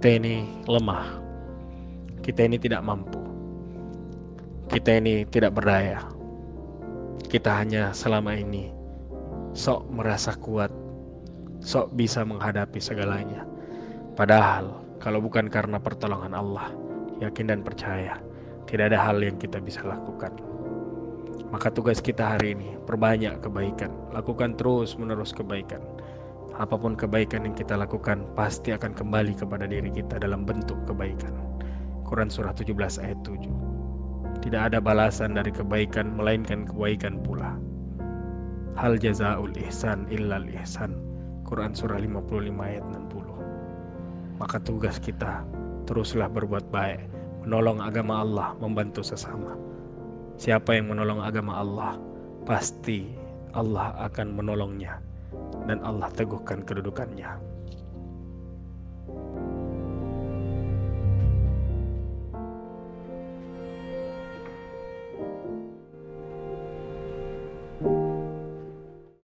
Kita ini lemah. Kita ini tidak mampu. Kita ini tidak berdaya. Kita hanya selama ini sok merasa kuat, sok bisa menghadapi segalanya. Padahal kalau bukan karena pertolongan Allah, yakin dan percaya, tidak ada hal yang kita bisa lakukan. Maka tugas kita hari ini perbanyak kebaikan, lakukan terus menerus kebaikan. Apa pun kebaikan yang kita lakukan pasti akan kembali kepada diri kita dalam bentuk kebaikan. Quran surah 17 ayat 7. Tidak ada balasan dari kebaikan melainkan kebaikan pula. Hal jazaul ihsan illal ihsan. Quran surah 55 ayat 60. Maka tugas kita teruslah berbuat baik, menolong agama Allah, membantu sesama. Siapa yang menolong agama Allah, pasti Allah akan menolongnya dan Allah teguhkan kedudukannya.